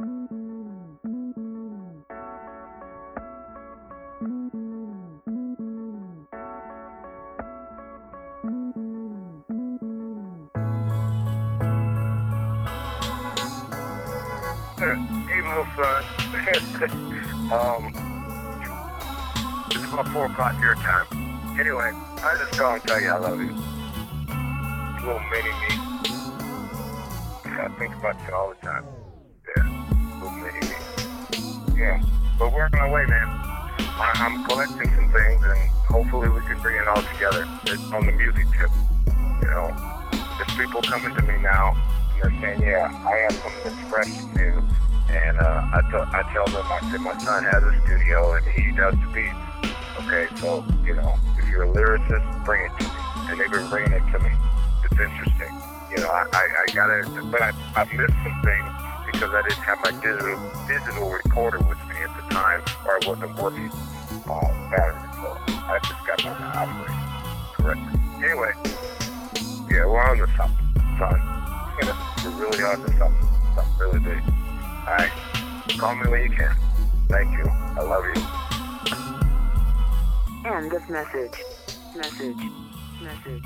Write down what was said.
Evil son. um, it's about 4 o'clock your time. Anyway, I just call and tell you I love you. Little mini me. I think about you all the time. Me. Yeah, but we're on our way, man. I, I'm collecting some things, and hopefully we can bring it all together It's on the music tip. You know, there's people coming to me now, and they're saying, yeah, I have something that's fresh and new. And uh, I, t- I tell them, I say, my son has a studio, and he does the beats. Okay, so, you know, if you're a lyricist, bring it to me. And they've been bringing it to me. It's interesting. You know, I, I, I got it, but I, I missed some things because I didn't have my digital, digital recorder with me at the time, or I wasn't working uh, battery. So I just got my operate correctly. Anyway, yeah, we're on to something, son. We're really on to something, something really big. All right, call me when you can. Thank you. I love you. End of message. Message. Message.